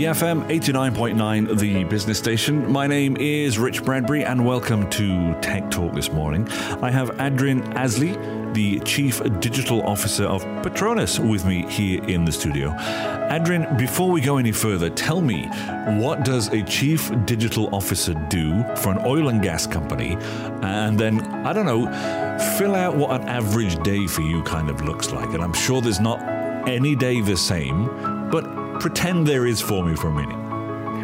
BFM 89.9, the business station. My name is Rich Bradbury, and welcome to Tech Talk this morning. I have Adrian Ashley, the Chief Digital Officer of Petronas, with me here in the studio. Adrian, before we go any further, tell me what does a Chief Digital Officer do for an oil and gas company? And then, I don't know, fill out what an average day for you kind of looks like. And I'm sure there's not any day the same, but pretend there is for me for a minute.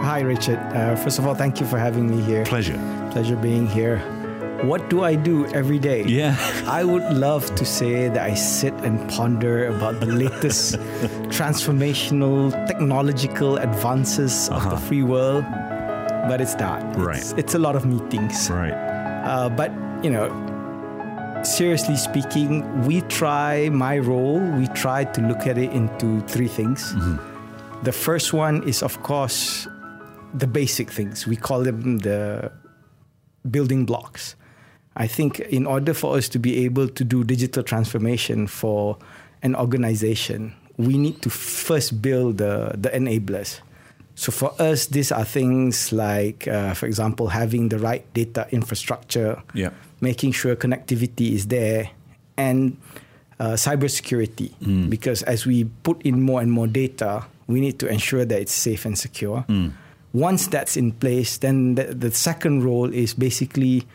Hi, Richard. Uh, first of all, thank you for having me here. Pleasure. Pleasure being here. What do I do every day? Yeah. I would love to say that I sit and ponder about the latest transformational technological advances Uh-huh. of the free world, but it's not. Right. It's, it's a lot of meetings. Right. Uh, but, you know, seriously speaking, we try, my role, we try to look at it into three things. The first one is, of course, the basic things. We call them the building blocks. I think in order for us to be able to do digital transformation for an organization, we need to first build the, the enablers. So for us, these are things like, uh, for example, having the right data infrastructure, Yeah. making sure connectivity is there, and uh, cybersecurity. Because as we put in more and more data, we need to ensure that it's safe and secure. Hmm. Once that's in place, then the, the second role is basically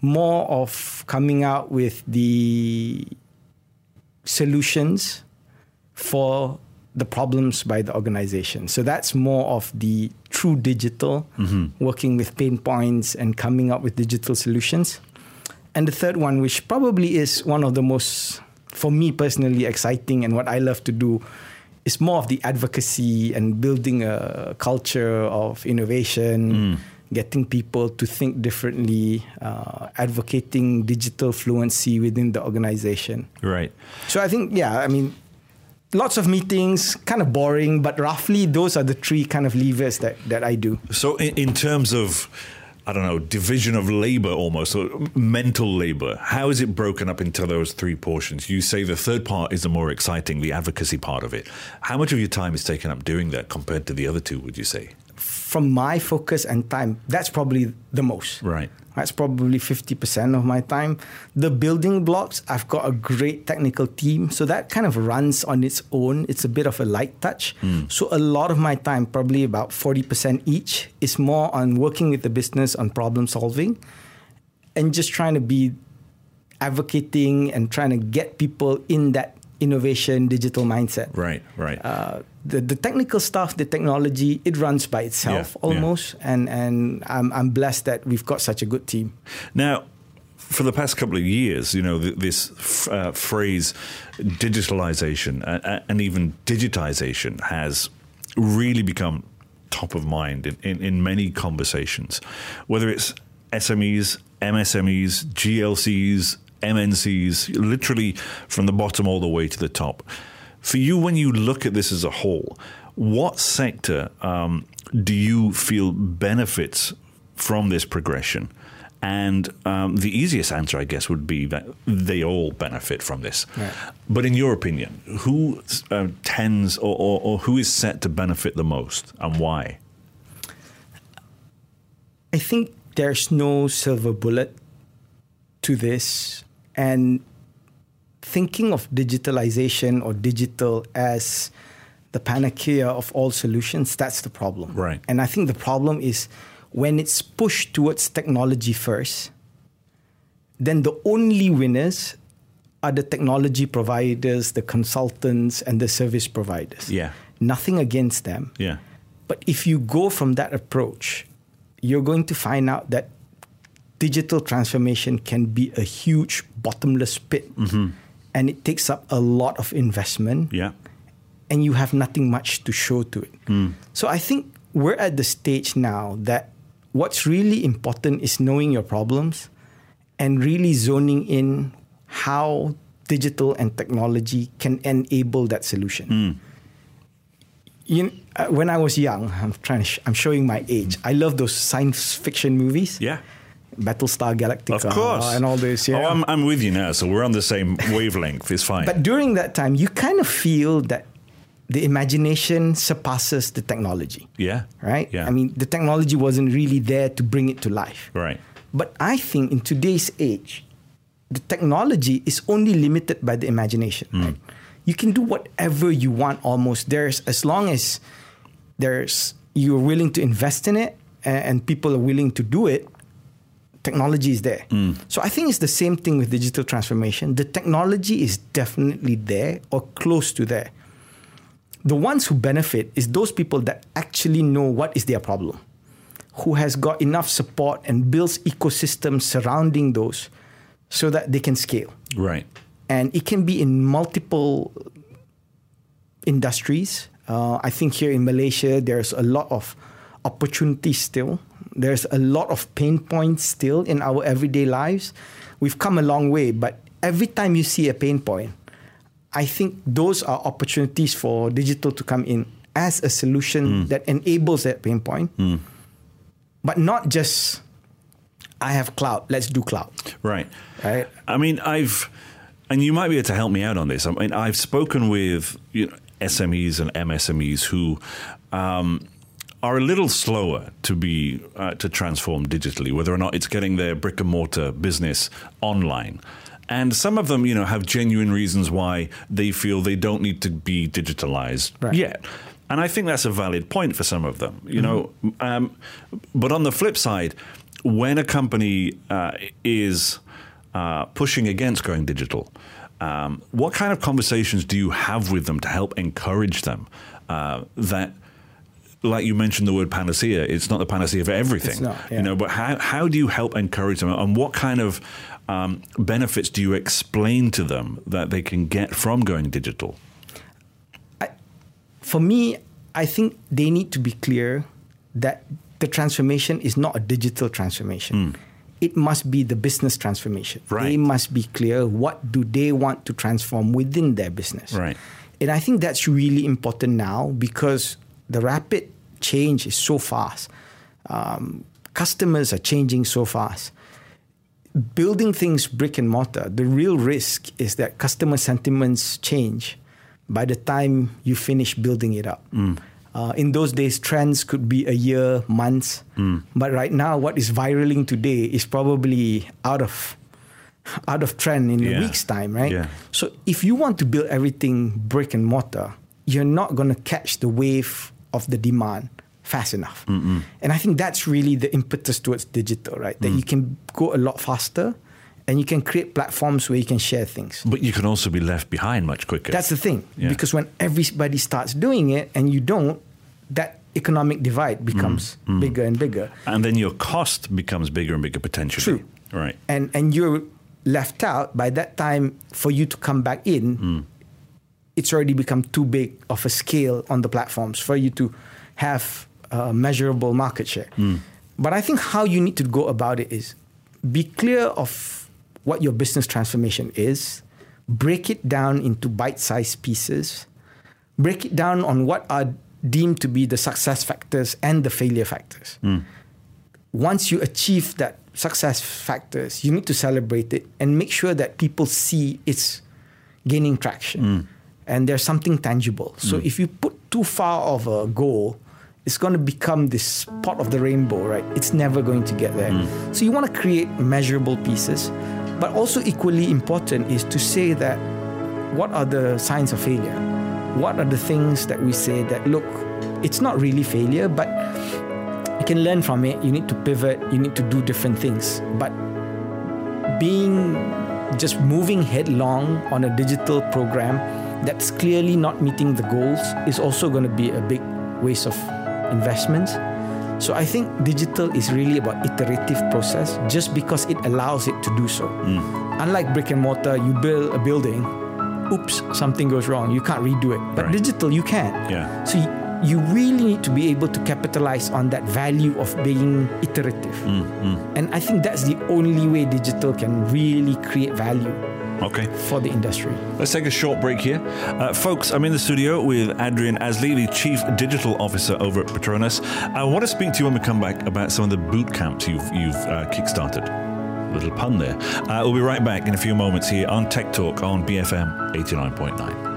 more of coming out with the solutions for the problems by the organization. So that's more of the true digital, mm-hmm. working with pain points and coming up with digital solutions. And the third one, which probably is one of the most, for me personally, exciting and what I love to do, is more of the advocacy and building a culture of innovation, getting people to think differently, uh, advocating digital fluency within the organization. Right. So I think, yeah, I mean, lots of meetings, kind of boring, but roughly those are the three kind of levers that, that I do. So, in, in terms of, I don't know, division of labor almost, or mental labor, how is it broken up into those three portions? You say the third part is the more exciting, the advocacy part of it. How much of your time is taken up doing that compared to the other two, would you say? From my focus and time, that's probably the most. Right. That's probably 50% of my time. The building blocks, I've got a great technical team. So that kind of runs on its own. It's a bit of a light touch. So a lot of my time, probably about 40% each, is more on working with the business on problem solving and just trying to be advocating and trying to get people in that innovation digital mindset. Right, right. Uh, the, the technical stuff, the technology, it runs by itself Yeah, yeah. almost. And, and I'm, I'm blessed that we've got such a good team. Now, for the past couple of years, you know, th- this uh, phrase digitalization uh, and even digitization has really become top of mind in, in, in many conversations, whether it's SMEs, MSMEs, GLCs, MNCs, literally from the bottom all the way to the top. For you, when you look at this as a whole, what sector um, do you feel benefits from this progression? And um, the easiest answer, I guess, would be that they all benefit from this. Right. But in your opinion, who uh, tends or, or, or who is set to benefit the most and why? I think there's no silver bullet to this. And thinking of digitalization or digital as the panacea of all solutions, that's the problem. Right. And I think the problem is when it's pushed towards technology first, then the only winners are the technology providers, the consultants, and the service providers. Yeah. Nothing against them. Yeah. But if you go from that approach, you're going to find out that digital transformation can be a huge bottomless pit. Mm-hmm. And it takes up a lot of investment Yeah. and you have nothing much to show to it. Hmm. So I think we're at the stage now that what's really important is knowing your problems and really zoning in how digital and technology can enable that solution. Hmm. you, uh, when I was young, I'm trying to, sh- I'm showing my age. Hmm. I love those science fiction movies. Yeah. Battlestar Galactica. Of course. And all this. Yeah. Oh, I'm, I'm with you now. So we're on the same wavelength. It's fine. But during that time, you kind of feel that the imagination surpasses the technology. yeah. Right? Yeah. I mean, the technology wasn't really there to bring it to life. right. But I think in today's age, the technology is only limited by the imagination. Hmm. Right? You can do whatever you want almost. There's as long as there's you're willing to invest in it and, and people are willing to do it, technology is there. Hmm. So I think it's the same thing with digital transformation. The technology is definitely there or close to there. The ones who benefit is those people that actually know what is their problem who has got enough support and builds ecosystems surrounding those so that they can scale. Right. And it can be in multiple industries. Uh, I think here in Malaysia, there's a lot of opportunities still. There's a lot of pain points still in our everyday lives. We've come a long way, but every time you see a pain point, I think those are opportunities for digital to come in as a solution that enables that pain point but not just I have cloud, let's do cloud. Right. Right. I mean, I've, and you might be able to help me out on this. I mean, I've spoken with you know, SMEs and MSMEs who um, are a little slower to be uh, to transform digitally, whether or not it's getting their brick and mortar business online. And some of them, you know, have genuine reasons why they feel they don't need to be digitalized Right. yet. And I think that's a valid point for some of them, you know. Um, but on the flip side, when a company uh, is uh, pushing against going digital, um, what kind of conversations do you have with them to help encourage them uh, that? Like you mentioned the word panacea, it's not the panacea for everything. Not, yeah. You know, but how, how do you help encourage them, and what kind of um, benefits do you explain to them that they can get from going digital? For me, I think they need to be clear that the transformation is not a digital transformation. It must be the business transformation. Right. They must be clear what do they want to transform within their business. Right. And I think that's really important now because the rapid change is so fast. Um, customers are changing so fast. Building things brick and mortar, the real risk is that customer sentiments change by the time you finish building it up. Uh, in those days, trends could be a year, months. But right now, what is viraling today is probably out of out of trend in Yeah. a week's time, right? Yeah. So if you want to build everything brick and mortar, you're not going to catch the wave of the demand fast enough. And I think that's really the impetus towards digital, right? That you mm. can go a lot faster and you can create platforms where you can share things. But you can also be left behind much quicker. That's the thing. Yeah. Because when everybody starts doing it and you don't, that economic divide becomes mm. Mm. bigger and bigger. and then your cost becomes bigger and bigger potentially. True. Right. and and you're left out by that time for you to come back in Hmm. It's already become too big of a scale on the platforms for you to have a measurable market share. Hmm. but i think how you need to go about it is be clear of what your business transformation is break it down into bite-sized pieces break it down on what are deemed to be the success factors and the failure factors. Once you achieve that success factors, you need to celebrate it and make sure that people see it's gaining traction and there's something tangible. So hmm. if you put too far of a goal, it's going to become this spot of the rainbow, right? It's never going to get there. Hmm. So you want to create measurable pieces, but also equally important is to say that what are the signs of failure? What are the things that we say that look, it's not really failure, but you can learn from it. You need to pivot. You need to do different things. But being just moving headlong on a digital program that's clearly not meeting the goals is also going to be a big waste of investments. So I think digital is really about iterative process just because it allows it to do so. Hmm. Unlike brick and mortar, you build a building, oops, something goes wrong, you can't redo it. But Right. digital you can. Yeah. So you, you really need to be able to capitalize on that value of being iterative. Hmm, hmm. And I think that's the only way digital can really create value Okay. for the industry. Let's take a short break here. Uh, folks, I'm in the studio with Adrian Ashley, the Chief Digital Officer over at Petronas. I want to speak to you when we come back about some of the boot camps you've, you've uh, kickstarted. Little pun there. Uh, we'll be right back in a few moments here on Tech Talk on BFM 89.9.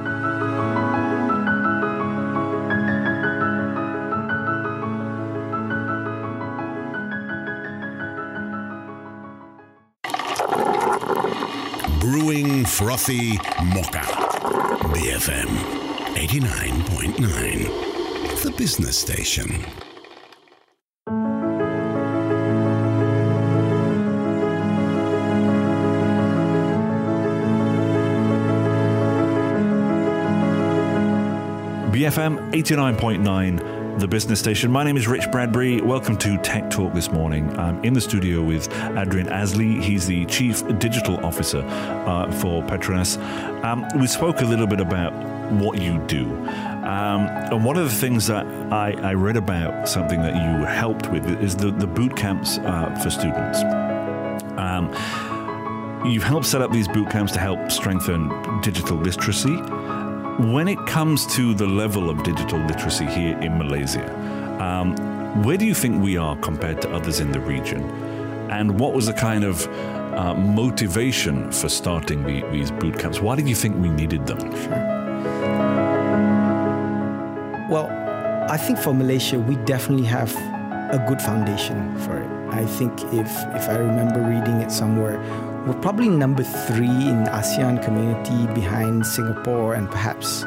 frothy mocha. BFM 89.9. The business station. BFM 89.9, the business station. My name is Rich Bradbury. Welcome to Tech Talk this morning. I'm in the studio with Adrian Ashley. He's the Chief Digital Officer uh, for Petronas. Um, we spoke a little bit about what you do. Um, and one of the things that I, I, read about, something that you helped with, is the, the boot camps uh, for students. Um, you've helped set up these boot camps to help strengthen digital literacy when it comes to the level of digital literacy here in Malaysia, um, where do you think we are compared to others in the region? And what was the kind of uh, motivation for starting the, these boot camps? Why did you think we needed them? Sure. Well, I think for Malaysia, we definitely have a good foundation for it. I think if if I remember reading it somewhere, we're probably number three in ASEAN community behind Singapore and perhaps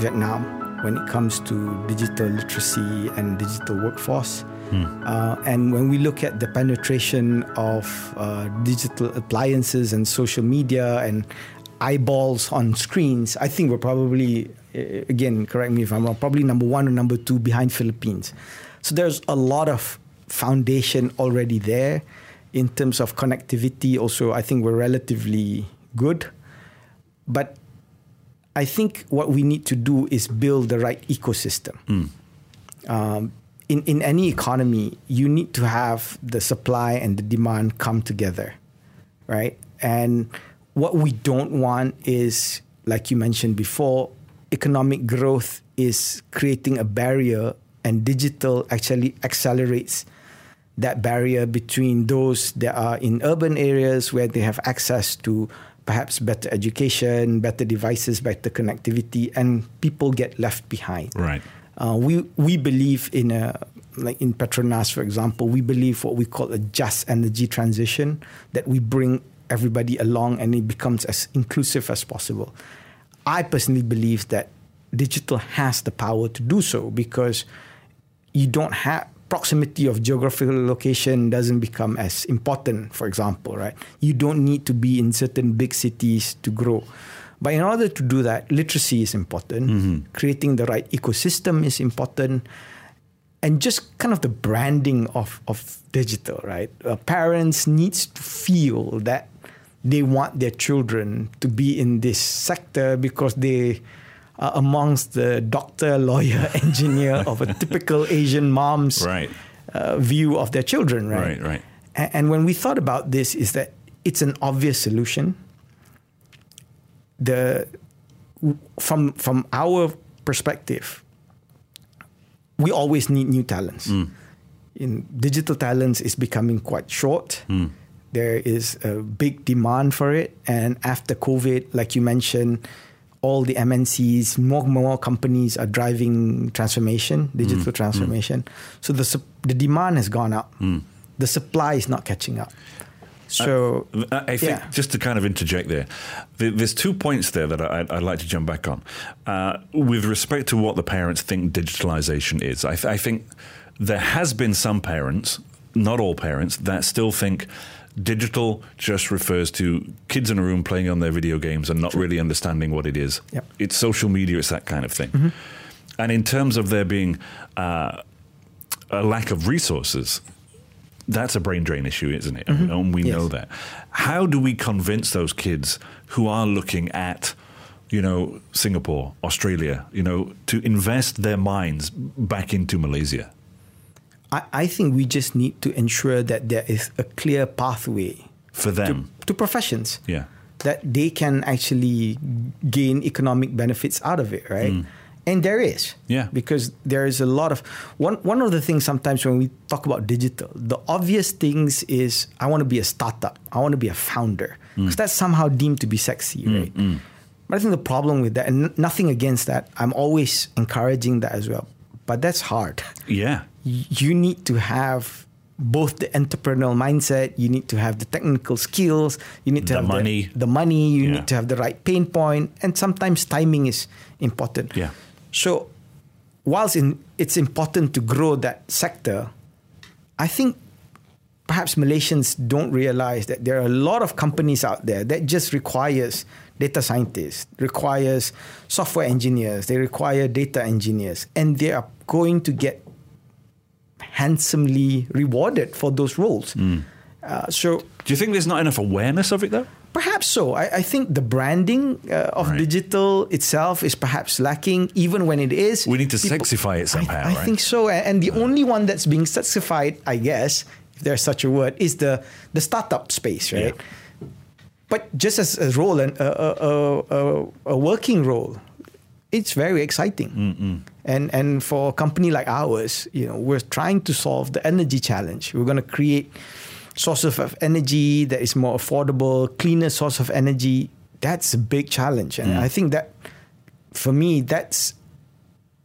Vietnam when it comes to digital literacy and digital workforce. Hmm. Uh, and when we look at the penetration of uh, digital appliances and social media and eyeballs on screens, I think we're probably, again, correct me if I'm wrong, probably number one or number two behind Philippines. So there's a lot of foundation already there. In terms of connectivity, also, I think we're relatively good. But I think what we need to do is build the right ecosystem. Mm. Um, in, in any economy, you need to have the supply and the demand come together, right? And what we don't want is, like you mentioned before, economic growth is creating a barrier, and digital actually accelerates that barrier between those that are in urban areas where they have access to perhaps better education, better devices, better connectivity, and people get left behind. Right. Uh, we we believe in a like in Petronas, for example, we believe what we call a just energy transition that we bring everybody along and it becomes as inclusive as possible. I personally believe that digital has the power to do so because you don't have proximity of geographical location doesn't become as important, for example, right? You don't need to be in certain big cities to grow. But in order to do that, literacy is important. Mm-hmm. Creating the right ecosystem is important. And just kind of the branding of, of digital, right? Uh, parents needs to feel that they want their children to be in this sector because they uh, amongst the doctor, lawyer, engineer of a typical Asian mom's right. uh, view of their children, right? Right, right. And, and when we thought about this, is that it's an obvious solution. The from from our perspective, we always need new talents. Mm. In digital talents is becoming quite short. Mm. There is a big demand for it, and after COVID, like you mentioned, all the MNCs, more and more companies are driving transformation, digital mm. transformation. Mm. So the the demand has gone up. Mm. The supply is not catching up. So I, I think yeah. just to kind of interject there, there's two points there that I, would like to jump back on. Uh, with respect to what the parents think digitalization is, I, th- I think there has been some parents, not all parents, that still think digital just refers to kids in a room playing on their video games and not True. really understanding what it is. Yep. It's social media, it's that kind of thing. Mm-hmm. And in terms of there being uh, a lack of resources, that's a brain drain issue, isn't it? Mm-hmm. And we yes. know that. How do we convince those kids who are looking at, you know, Singapore, Australia, you know, to invest their minds back into Malaysia? I, I think we just need to ensure that there is a clear pathway for them to, to professions. Yeah. that they can actually gain economic benefits out of it, right? Mm. And there is, Yeah. because there is a lot of one. One of the things sometimes when we talk about digital, the obvious things is I want to be a startup, I want to be a founder, mm. because that's somehow deemed to be sexy, mm, right? But I think the problem with that, and nothing against that, I'm always encouraging that as well. But that's hard. Yeah. You need to have both the entrepreneurial mindset, you need to have the technical skills, you need to The have money. the, the money, you Yeah. need to have the right pain point, and sometimes timing is important. Yeah. So, whilst in, it's important to grow that sector, I think perhaps Malaysians don't realize that there are a lot of companies out there that just requires data scientists, requires software engineers, they require data engineers, and they are going to get handsomely rewarded for those roles. Uh, so Do you think there's not enough awareness of it though? Perhaps so. I, I think the branding uh, of Right. digital itself is perhaps lacking, even when it is. We need to sexify it somehow, I, I right? think so. And the only one that's being sexified, I guess, if there's such a word, is the the startup space, right? But just as a role and a, a, a, working role, it's very exciting. And and for a company like ours, you know, we're trying to solve the energy challenge. We're going to create sources of energy that is more affordable, cleaner source of energy. That's a big challenge, and mm. I think that for me, that's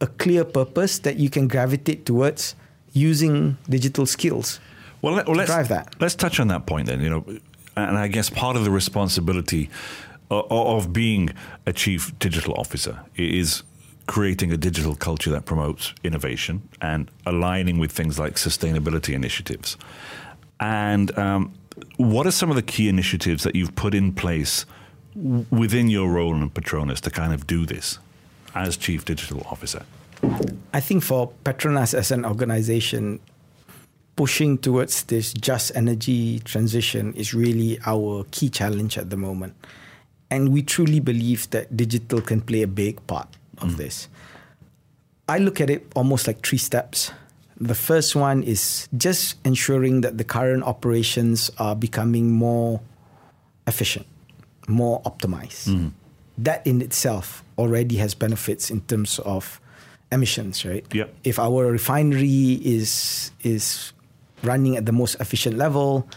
a clear purpose that you can gravitate towards using digital skills. Well, let, well let's drive that. Let's touch on that point then. You know, and I guess part of the responsibility of, of being a chief digital officer is creating a digital culture that promotes innovation and aligning with things like sustainability initiatives. And um, what are some of the key initiatives that you've put in place w- within your role in Petronas to kind of do this as chief digital officer? I think for Petronas as an organization, pushing towards this just energy transition is really our key challenge at the moment. And we truly believe that digital can play a big part of mm. this. I look at it almost like three steps. The first one is just ensuring that the current operations are becoming more efficient, more optimized. Mm. That in itself already has benefits in terms of emissions, right? Yep. If our refinery is is running at the most efficient level,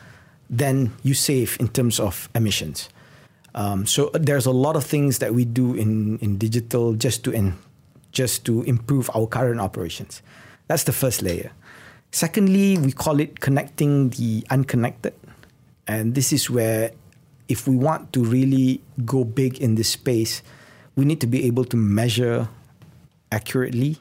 then you save in terms of emissions. Um, so there's a lot of things that we do in, in digital just to in, just to improve our current operations. That's the first layer. Secondly, we call it connecting the unconnected, and this is where if we want to really go big in this space, we need to be able to measure accurately.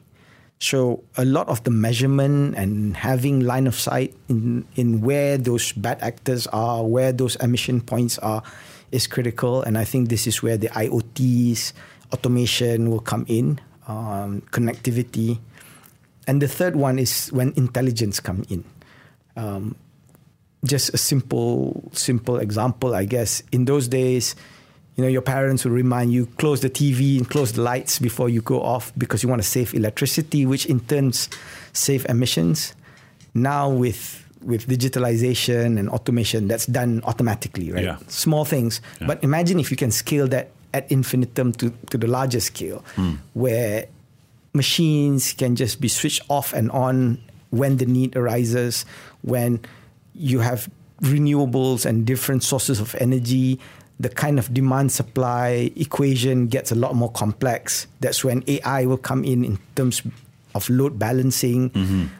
So a lot of the measurement and having line of sight in in where those bad actors are, where those emission points are, is critical. And I think this is where the IoTs, automation will come in, um, connectivity, and the third one is when intelligence come in. Um, just a simple simple example, I guess. In those days, you know, your parents would remind you close the TV and close the lights before you go off because you want to save electricity, which in turns save emissions. Now with with digitalization and automation, that's done automatically, right? Yeah. Small things. Yeah. But imagine if you can scale that at infinitum to, to the larger scale, hmm. where machines can just be switched off and on when the need arises, when you have renewables and different sources of energy, the kind of demand supply equation gets a lot more complex. That's when AI will come in in terms of load balancing.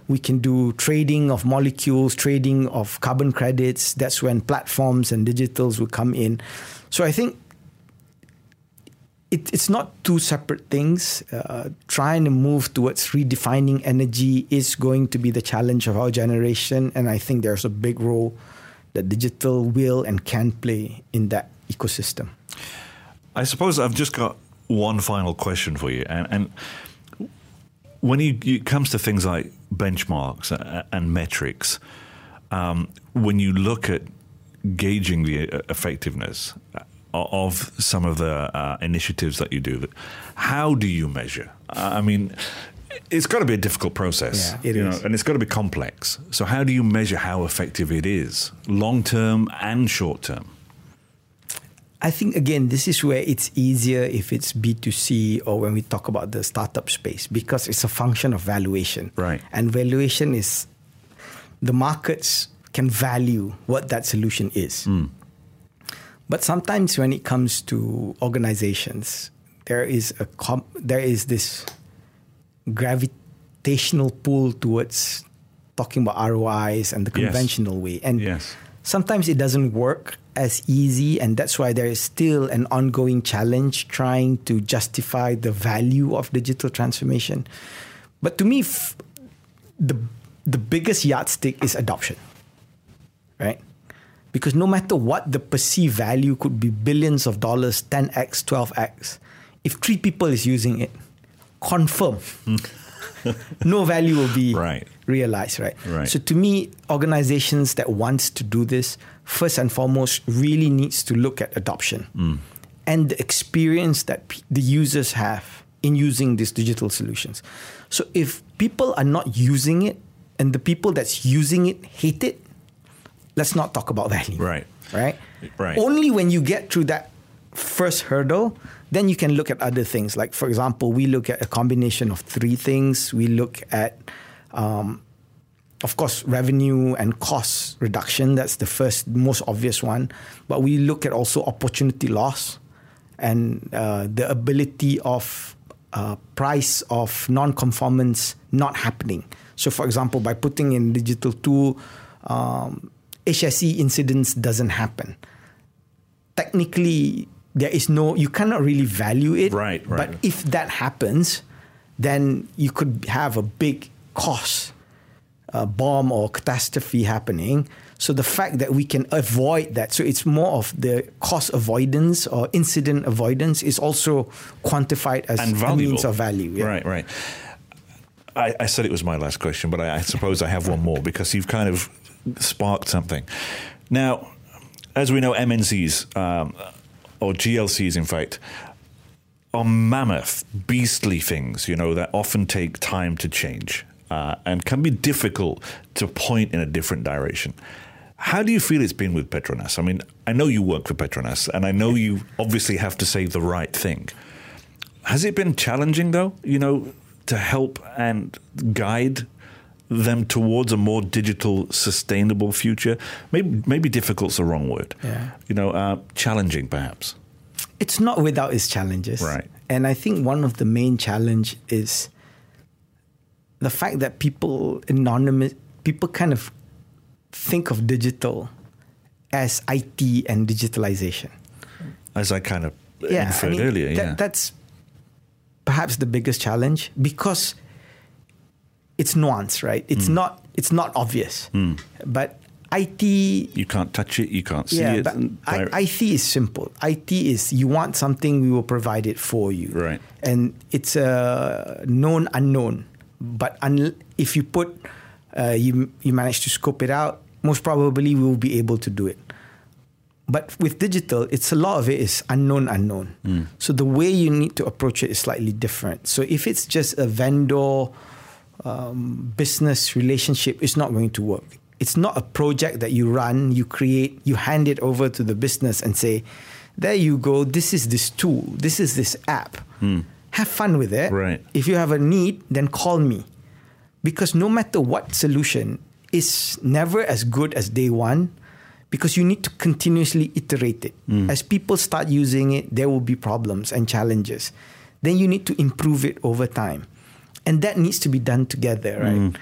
We can do trading of molecules, trading of carbon credits. That's when platforms and digitals will come in. So I think it, it's not two separate things. Uh, trying to move towards redefining energy is going to be the challenge of our generation, and I think there's a big role that digital will and can play in that ecosystem. I suppose I've just got one final question for you, and, and when you, it comes to things like benchmarks and metrics, um, when you look at gauging the uh, effectiveness of some of the uh, initiatives that you do, how do you measure? I mean, it's got to be a difficult process, Yeah, it you is. know, and it's got to be complex. So, how do you measure how effective it is, long term and short term? I think again, this is where it's easier if it's B2C or when we talk about the startup space because it's a function of valuation. Right. And valuation is the markets can value what that solution is. Hmm. But sometimes when it comes to organizations, there is a com- there is this gravitational pull towards talking about ROIs and the Yes. conventional way. And Yes. sometimes it doesn't work as easy and that's why there is still an ongoing challenge trying to justify the value of digital transformation. But to me f- the the biggest yardstick is adoption. Right? Because no matter what the perceived value could be billions of dollars, 10x, 12x, if three people is using it, confirm hmm. no value will be Right. realized, right? Right. So to me, organizations that wants to do this, first and foremost, really needs to look at adoption mm. and the experience that p- the users have in using these digital solutions. So if people are not using it and the people that's using it hate it, let's not talk about value. Right. Right? Right. Only when you get through that first hurdle, then you can look at other things. Like, for example, we look at a combination of three things. We look at, um, of course, revenue and cost reduction. That's the first, most obvious one. But we look at also opportunity loss and uh, the ability of uh, price of non-conformance not happening. So, for example, by putting in digital tool, um, HSE incidents doesn't happen. Technically, there is no you cannot really value it. Right, right. But if that happens, then you could have a big cost uh, bomb or catastrophe happening. So the fact that we can avoid that, so it's more of the cost avoidance or incident avoidance, is also quantified as and a means of value. yeah. Right, right. I, I said it was my last question, but I, I suppose I have one more because you've kind of sparked something. Now, as we know, MNCs um, or GLCs, in fact, are mammoth, beastly things. You know that often take time to change uh, and can be difficult to point in a different direction. How do you feel it's been with Petronas? I mean, I know you work for Petronas, and I know you obviously have to say the right thing. Has it been challenging though, you know, to help and guide them towards a more digital, sustainable future? Maybe maybe difficult's the wrong word. Yeah. You know, uh, challenging perhaps. it's not without its challenges. Right. And I think one of the main challenge is the fact that people anonymous people kind of think of digital as IT and digitalization. As I kind of Yeah, inferred I mean, earlier, that- yeah. That's perhaps the biggest challenge because it's nuance, right? It's Hmm. not it's not obvious. But IT you can't touch it, you can't see yeah, it. but I, IT is simple. IT is you want something, we will provide it for you. Right. And it's a known unknown. But un- if you put, uh, you you manage to scope it out, most probably we will be able to do it. But with digital, it's a lot of it is unknown, unknown. So the way you need to approach it is slightly different. So if it's just a vendor um, business relationship, is not going to work. It's not a project that you run, you create, you hand it over to the business and say, there you go, this is this tool, this is this app. Have fun with it. Right. If you have a need, then call me. Because no matter what solution is never as good as day one because you need to continuously iterate it. As people start using it, there will be problems and challenges. Then you need to improve it over time. And that needs to be done together, right? Mm.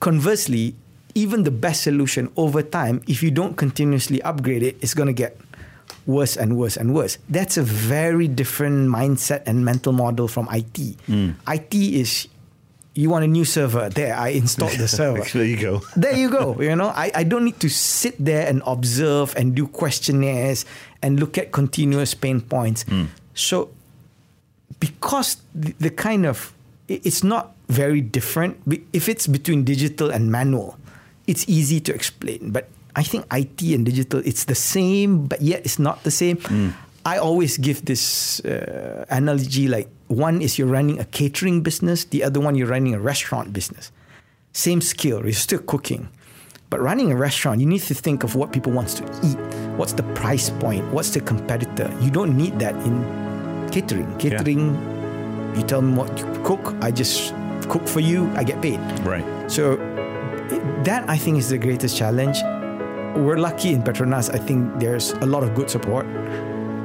Conversely, even the best solution over time, if you don't continuously upgrade it, it's going to get worse and worse and worse. That's a very different mindset and mental model from IT. Mm. IT is you want a new server, there, I installed the server. there you go. there you go. You know, I, I don't need to sit there and observe and do questionnaires and look at continuous pain points. Mm. So, because the, the kind of it's not very different. If it's between digital and manual, it's easy to explain. But I think IT and digital, it's the same, but yet it's not the same. I always give this uh, analogy like one is you're running a catering business, the other one you're running a restaurant business. Same skill, you're still cooking. But running a restaurant, you need to think of what people wants to eat. what's the price point, what's the competitor. You don't need that in catering. Catering, you tell me what you cook, I just cook for you, I get paid. Right. So that I think is the greatest challenge. We're lucky in Petronas. I think there's a lot of good support.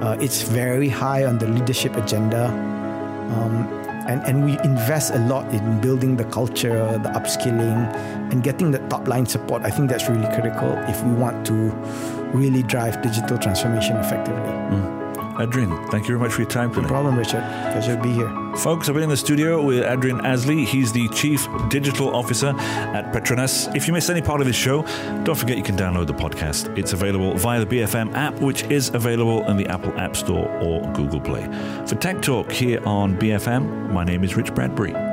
Uh, it's very high on the leadership agenda, um, and and we invest a lot in building the culture, the upskilling, and getting the top line support. I think that's really critical if we want to really drive digital transformation effectively. Adrian, thank you very much for your time today. No problem, Richard. Pleasure to be here. Folks, I've been in the studio with Adrian Ashley. He's the Chief Digital Officer at Petronas. If you miss any part of this show, don't forget you can download the podcast. It's available via the BFM app, which is available in the Apple App Store or Google Play. For Tech Talk here on BFM, my name is Rich Bradbury.